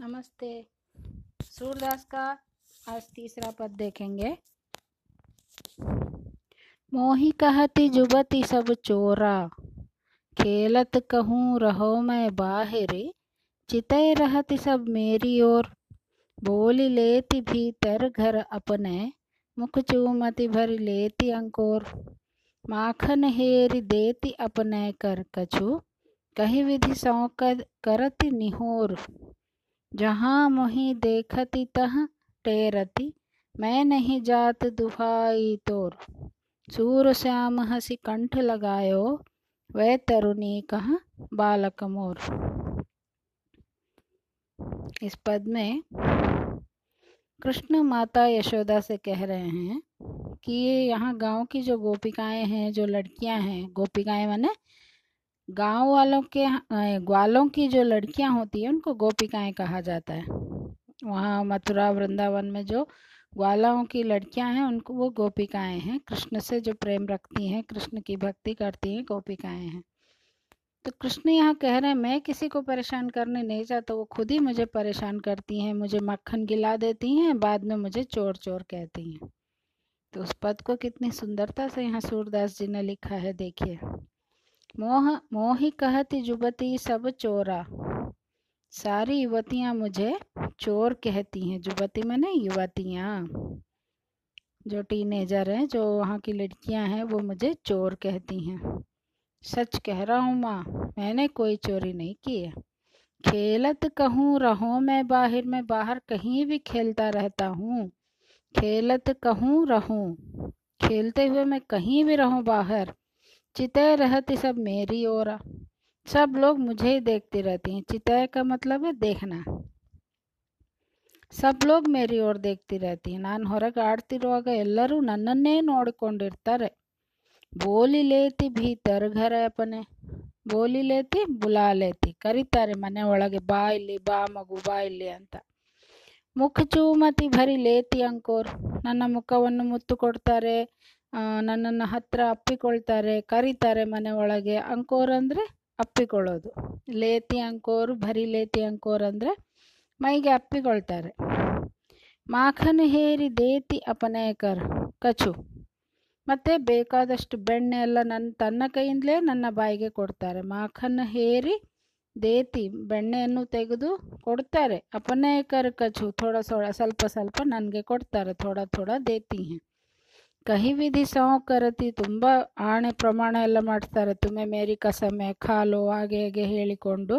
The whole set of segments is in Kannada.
नमस्ते। सूरदास का आज तीसरा पद देखेंगे। मोही कहती, जुबती सब चोरा। खेलत कहूँ, रहो मैं बाहरी। चितय रहती सब मेरी ओर। बोली लेती भीतर घर अपने। मुख चूमती भर लेती अंकोर। माखन हेरी देती अपने कर कछु। कही विधि सौंक करती निहोर। जहाँ मोही देखती तह टेरती, मैं नहीं जात दुहाई तोर। सूर श्याम हसी कंठ लगायो वह तरुणी कहा बालक मोर। इस पद में कृष्ण माता यशोदा से कह रहे हैं कि यहाँ गाँव की जो गोपिकाएँ हैं, जो लड़कियाँ हैं, गोपिकाएँ माने गाँव वालों के ग्वालों की जो लड़कियाँ होती हैं, उनको गोपिकाएँ कहा जाता है। वहाँ मथुरा, वृंदावन में जो ग्वालाओं की लड़कियाँ हैं, उनको, वो गोपिकाएँ हैं। कृष्ण से जो प्रेम रखती हैं, कृष्ण की भक्ति करती हैं, गोपिकाएँ हैं। तो कृष्ण यहाँ कह रहे हैं, मैं किसी को परेशान करने नहीं चाहता वो खुद ही मुझे परेशान करती हैं, मुझे मक्खन गिला देती हैं, बाद में मुझे चोर चोर कहती हैं। तो उस पद को कितनी सुंदरता से यहाँ सूरदास जी ने लिखा है, देखिए। मोह, मोही कहती जुबती सब चोरा। सारी युवतियाँ मुझे चोर कहती हैं। जुबती मैंने युवतियाँ। जो टीनेजर हैं, जो वहाँ की लड़कियाँ हैं, वो मुझे चोर कहती हैं। सच कह रहा हूँ माँ, मैंने कोई चोरी नहीं की है। खेलत कहूँ, रहो मैं बाहर, में बाहर कहीं भी खेलता रहता हूँ। खेलत कहूँ, रहूँ। खेलते हुए मैं कहीं भी रहूँ बाहर चितय रहती सब मेरी ओर सब लोग मुझे ही देखती रहती हैं चितय का मतलब है देखना सब लोग मेरी ओर देखती रहती हैं ನಾನು ಹೊರಗೆ ಆಡ್ತಿರುವಾಗ ಎಲ್ಲರೂ ನನ್ನನ್ನೇ ನೋಡಿಕೊಂಡಿರ್ತಾರೆ ಬೋಲಿ ಲೇತಿ ಭೀತರ್ ಘರ ಅಪನೆ ಬೋಲಿ ಲೇತಿ ಬುಲಾ ಲೇತಿ ಕರೀತಾರೆ ಮನೆ ಒಳಗೆ ಬಾ ಇಲ್ಲಿ ಬಾ ಮಗು ಬಾ ಇಲ್ಲಿ ಅಂತ ಮುಖ ಚೂಮತಿ ಭರಿ ಲೇತಿ ಅಂಕೋರ್ ನನ್ನ ಮುಖವನ್ನು ಮುತ್ತು ಕೊಡ್ತಾರೆ ನನ್ನನ್ನು ಹತ್ರ ಅಪ್ಪಿಕೊಳ್ತಾರೆ, ಕರೀತಾರೆ ಮನೆ ಒಳಗೆ. ಅಂಕೋರ್ ಅಂದರೆ ಅಪ್ಪಿಕೊಳ್ಳೋದು. ಲೇತಿ ಅಂಕೋರ್ ಭರಿ ಲೇತಿ ಅಂಕೋರ್ ಅಂದರೆ ಮೈಗೆ ಅಪ್ಪಿಕೊಳ್ತಾರೆ. ಮಾಖನ್ ಹೇರಿ ದೇತಿ ಅಪನಯಕರ್ ಕಚು. ಮತ್ತು ಬೇಕಾದಷ್ಟು ಬೆಣ್ಣೆ ಎಲ್ಲ ನನ್ನ ತನ್ನ ಕೈಯಿಂದಲೇ ನನ್ನ ಬಾಯಿಗೆ ಕೊಡ್ತಾರೆ. ಮಾಖನ್ ಹೇರಿ ದೇತಿ ಬೆಣ್ಣೆಯನ್ನು ತೆಗೆದು ಕೊಡ್ತಾರೆ. ಅಪನಯಕರ್ ಕಚು, ಥೋಡ ಸೋಡ ಸ್ವಲ್ಪ ಸ್ವಲ್ಪ ನನಗೆ ಕೊಡ್ತಾರೆ. ಥೋಡ ಥೋಡ ದೇತಿ. ಕಹಿ ವಿಧಿ ಸೌ ಕರತಿ ತುಂಬ ಆಣೆ ಪ್ರಮಾಣ ಎಲ್ಲ ಮಾಡ್ತಾರೆ ತುಮೆ ಮೇರಿ ಕಸಮೆ ಖಾಲು, ಹಾಗೆ ಹೇಗೆ ಹೇಳಿಕೊಂಡು.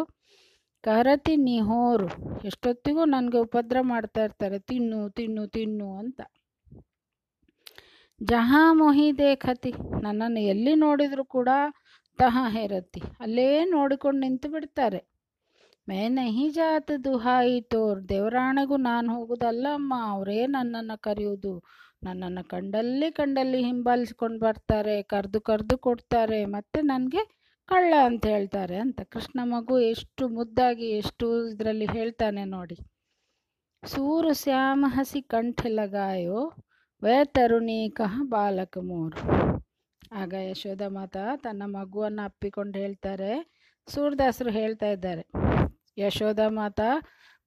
ಕರತಿ ನಿಹೋರು ಎಷ್ಟೊತ್ತಿಗೂ ನನಗೆ ಉಪದ್ರ ಮಾಡ್ತಾ ಇರ್ತಾರೆ. ತಿನ್ನು ತಿನ್ನು ತಿನ್ನು ಅಂತ. ಜಹಾ ಮೊಹಿ ದೇಖತಿ, ನನ್ನನ್ನು ಎಲ್ಲಿ ನೋಡಿದರೂ ಕೂಡ ತಹ ಹೇರತಿ. ಅಲ್ಲೇ ನೋಡಿಕೊಂಡು ನಿಂತು ಬಿಡ್ತಾರೆ. ಮೇ ನಹಿ ಜಾತ ದುಹಾಯಿ ತೋರ್. ದೇವರಾಣೆಗೂ ನಾನು ಹೋಗುದಲ್ಲ ಅಮ್ಮ ಅವರೇ ನನ್ನನ್ನು ಕರೆಯುವುದು ನನ್ನನ್ನು ಕಂಡಲ್ಲಿ ಕಂಡಲ್ಲಿ ಹಿಂಬಾಲಿಸ್ಕೊಂಡು ಬರ್ತಾರೆ, ಕರೆದು ಕರೆದು ಕೊಡ್ತಾರೆ, ಮತ್ತೆ ನನಗೆ ಕಳ್ಳ ಅಂತ ಹೇಳ್ತಾರೆ ಅಂತ. ಕೃಷ್ಣ ಮಗು ಎಷ್ಟು ಮುದ್ದಾಗಿ, ಎಷ್ಟು ಇದರಲ್ಲಿ ಹೇಳ್ತಾನೆ ನೋಡಿ. ಸೂರು ಶ್ಯಾಮ ಹಸಿ ಕಂಠ ಲಗಾಯೋ ವೇ ತರುಣಿ ಕಹ ಬಾಲಕ ಮೋರ್. ಆಗ ಯಶೋಧ ಮಾತಾ ತನ್ನ ಮಗುವನ್ನು ಅಪ್ಪಿಕೊಂಡು ಹೇಳ್ತಾರೆ. ಸೂರ್ದಾಸರು ಹೇಳ್ತಾ ಇದ್ದಾರೆ. ಯಶೋಧ ಮಾತ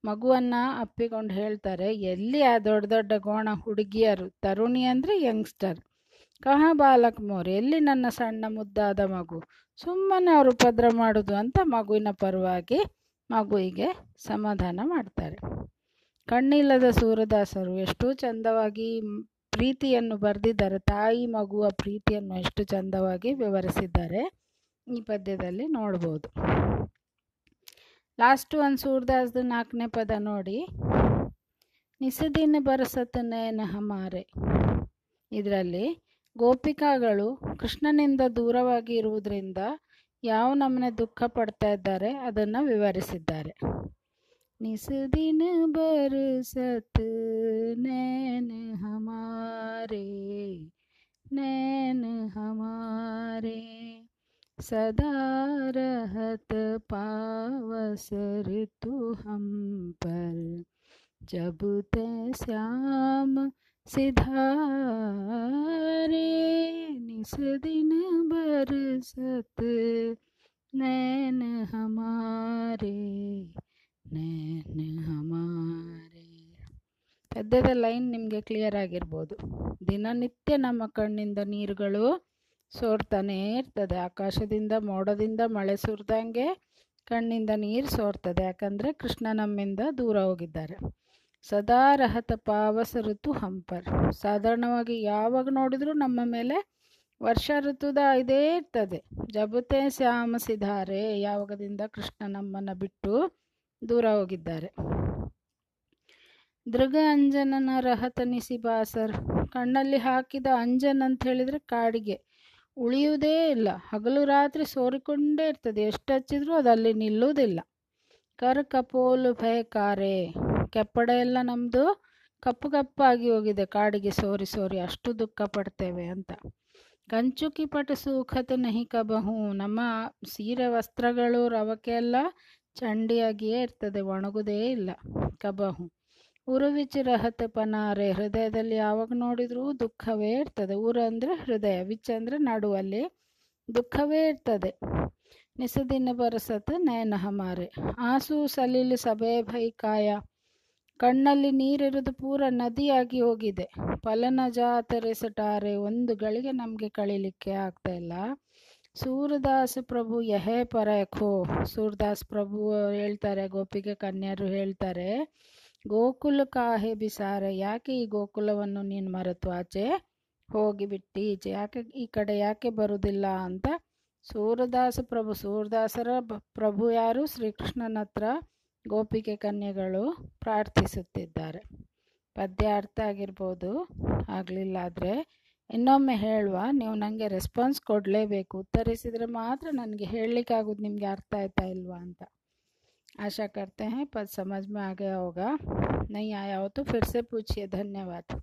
ಮಗುವನ್ನ ಅಪ್ಪಿಕೊಂಡು ಹೇಳ್ತಾರೆ, ಎಲ್ಲಿ ಆ ದೊಡ್ಡ ದೊಡ್ಡ ಗೋಣ ಹುಡುಗಿಯರು? ತರುಣಿ ಅಂದರೆ ಯಂಗ್ಸ್ಟರ್. ಕಹ ಬಾಲಕ್ ಮೋರ್, ಎಲ್ಲಿ ನನ್ನ ಸಣ್ಣ ಮುದ್ದಾದ ಮಗು? ಸುಮ್ಮನೆ ಅವರು ಉಪದ್ರ ಮಾಡೋದು ಅಂತ ಮಗುವಿನ ಪರವಾಗಿ ಮಗುವಿಗೆ ಸಮಾಧಾನ ಮಾಡ್ತಾರೆ. ಕಣ್ಣಿಲ್ಲದ ಸೂರದಾಸರು ಎಷ್ಟು ಚಂದವಾಗಿ ಪ್ರೀತಿಯನ್ನು ಬರೆದಿದ್ದಾರೆ. ತಾಯಿ ಮಗುವ ಪ್ರೀತಿಯನ್ನು ಎಷ್ಟು ಚಂದವಾಗಿ ವಿವರಿಸಿದ್ದಾರೆ ಈ ಪದ್ಯದಲ್ಲಿ ನೋಡ್ಬೋದು. ಲಾಸ್ಟ್ ಒಂದು ಸೂರ್ದಾಸ್ದು ನಾಲ್ಕನೇ ಪದ ನೋಡಿ. ನಿಸದಿನ ಬರಸತನೇನ ಹಮಾರೆ ಇದರಲ್ಲಿ, ಗೋಪಿಕಾಗಳು ಕೃಷ್ಣನಿಂದ ದೂರವಾಗಿ ಇರುವುದರಿಂದ ಯಾವ ನಮ್ಮನೆ ದುಃಖ ಪಡ್ತಾ ಇದ್ದಾರೆ ಅದನ್ನು ವಿವರಿಸಿದ್ದಾರೆ. ನಿಸದಿನ ಬರಸತ್ ನೇನ ಹಮಾರೆ ನೇನ ಹಮಾರೆ ಸದಾ रहत पावसर तू हम पर जब ते श्याम सिधारे निस दिन बरसत नैन हमारे नैन हम ಪದ್ಯದ ಲೈನ್ ನಿಮಗೆ ಕ್ಲಿಯರ್ ಆಗಿರ್ಬೋದು ದಿನನಿತ್ಯ ನಮ್ಮ ಕಣ್ಣಿಂದ ನೀರುಗಳು ಸೋರ್ತಾನೇ ಇರ್ತದೆ. ಆಕಾಶದಿಂದ, ಮೋಡದಿಂದ ಮಳೆ ಸುರಿದಂಗೆ ಕಣ್ಣಿಂದ ನೀರು ಸೋರ್ತದೆ. ಯಾಕಂದರೆ ಕೃಷ್ಣ ನಮ್ಮಿಂದ ದೂರ ಹೋಗಿದ್ದಾರೆ. ಸದಾ ರಹತ ಪಾವಸ ಋತು ಹಂಪರ್. ಸಾಧಾರಣವಾಗಿ ಯಾವಾಗ ನೋಡಿದರೂ ನಮ್ಮ ಮೇಲೆ ವರ್ಷ ಋತುದ ಇದೇ ಇರ್ತದೆ. ಜಬತೆ ಶ್ಯಾಮಸಿದ್ದಾರೆ ಯಾವಾಗದಿಂದ ಕೃಷ್ಣ ನಮ್ಮನ್ನು ಬಿಟ್ಟು ದೂರ ಹೋಗಿದ್ದಾರೆ. ದೃಗ ಅಂಜನನ ರಹತನಿಸಿ ಬಾಸರ್. ಕಣ್ಣಲ್ಲಿ ಹಾಕಿದ ಅಂಜನ್ ಅಂತ ಹೇಳಿದರೆ ಕಾಡಿಗೆ. ಉಳಿಯುವುದೇ ಇಲ್ಲ. ಹಗಲು ರಾತ್ರಿ ಸೋರಿಕೊಂಡೇ ಇರ್ತದೆ. ಎಷ್ಟು ಹಚ್ಚಿದ್ರೂ ಅದಲ್ಲಿ ನಿಲ್ಲುವುದಿಲ್ಲ. ಕರ್ ಕಪೋಲು ಭಯಕಾರೆ. ಕೆಪ್ಪಡೆ ಎಲ್ಲ ನಮ್ಮದು ಕಪ್ಪು ಕಪ್ಪಾಗಿ ಹೋಗಿದೆ. ಕಾಡಿಗೆ ಸೋರಿ ಸೋರಿ ಅಷ್ಟು ದುಃಖ ಪಡ್ತೇವೆ ಅಂತ. ಕಂಚುಕಿ ಪಟ ಸೂಖತೆ ನಹಿ ಕಬಹು ನಮ್ಮ ಸೀರೆ ವಸ್ತ್ರಗಳು ರವಕೆ ಎಲ್ಲ ಚಂಡಿಯಾಗಿಯೇ ಇರ್ತದೆ. ಒಣಗುದೇ ಇಲ್ಲ. ಕಬಹು. ಉರುವಿಚಿ ರಹತ ಪನಾರೆ ಹೃದಯದಲ್ಲಿ ಯಾವಾಗ ನೋಡಿದರೂ ದುಃಖವೇ ಇರ್ತದೆ. ಊರು ಅಂದರೆ ಹೃದಯ, ವಿಚ್ ಅಂದರೆ ನಡುವಲ್ಲಿ ದುಃಖವೇ ಇರ್ತದೆ. ನಿಸದಿನ ಬರಸತ್ ನಯನ ಹಮಾರೆ ಆಸು ಸಲೀಲು ಸಭೆ ಭೈಕಾಯ ಕಣ್ಣಲ್ಲಿ ನೀರಿರುವುದು ಪೂರ ನದಿಯಾಗಿ ಹೋಗಿದೆ. ಫಲನ ಜಾತರೆ ಸಟಾರೆ. ಒಂದು ಗಳಿಗೆ ನಮಗೆ ಕಳಿಲಿಕ್ಕೆ ಆಗ್ತಾ ಇಲ್ಲ. ಸೂರದಾಸ್ ಪ್ರಭು, ಯಹೇ ಪರಖೋ ಸೂರದಾಸ್ ಪ್ರಭು ಹೇಳ್ತಾರೆ, ಗೋಪಿಗೆ ಕನ್ಯರು ಹೇಳ್ತಾರೆ ಗೋಕುಲ ಕಾಹೆ ಬಿಸಾರ, ಯಾಕೆ ಈ ಗೋಕುಲವನ್ನು ನೀನು ಮರೆತು? ಆಚೆ ಹೋಗಿಬಿಟ್ಟು ಈಚೆ ಯಾಕೆ ಈ ಕಡೆ ಯಾಕೆ ಬರುವುದಿಲ್ಲ ಅಂತ? ಸೂರದಾಸ ಪ್ರಭು, ಸೂರದಾಸರ ಪ್ರಭು ಯಾರು? ಶ್ರೀಕೃಷ್ಣನ ಹತ್ರ ಗೋಪಿಕೆ ಕನ್ಯೆಗಳು ಪ್ರಾರ್ಥಿಸುತ್ತಿದ್ದಾರೆ. ಪದ್ಯ ಅರ್ಥ ಆಗಿರ್ಬೋದು, ಆಗಲಿಲ್ಲ ಆದರೆ. ಇನ್ನೊಮ್ಮೆ ಹೇಳುವ, ನೀವು ನನಗೆ ರೆಸ್ಪಾನ್ಸ್ ಕೊಡಲೇಬೇಕು. ಉತ್ತರಿಸಿದರೆ ಮಾತ್ರ ನನಗೆ ಹೇಳಲಿಕ್ಕಾಗೋದು, ನಿಮಗೆ ಅರ್ಥ ಆಯ್ತಾ ಇಲ್ವಾ ಅಂತ. आशा करते हैं पद समझ में आ गया होगा। नहीं आया हो तो फिर से पूछिए। धन्यवाद।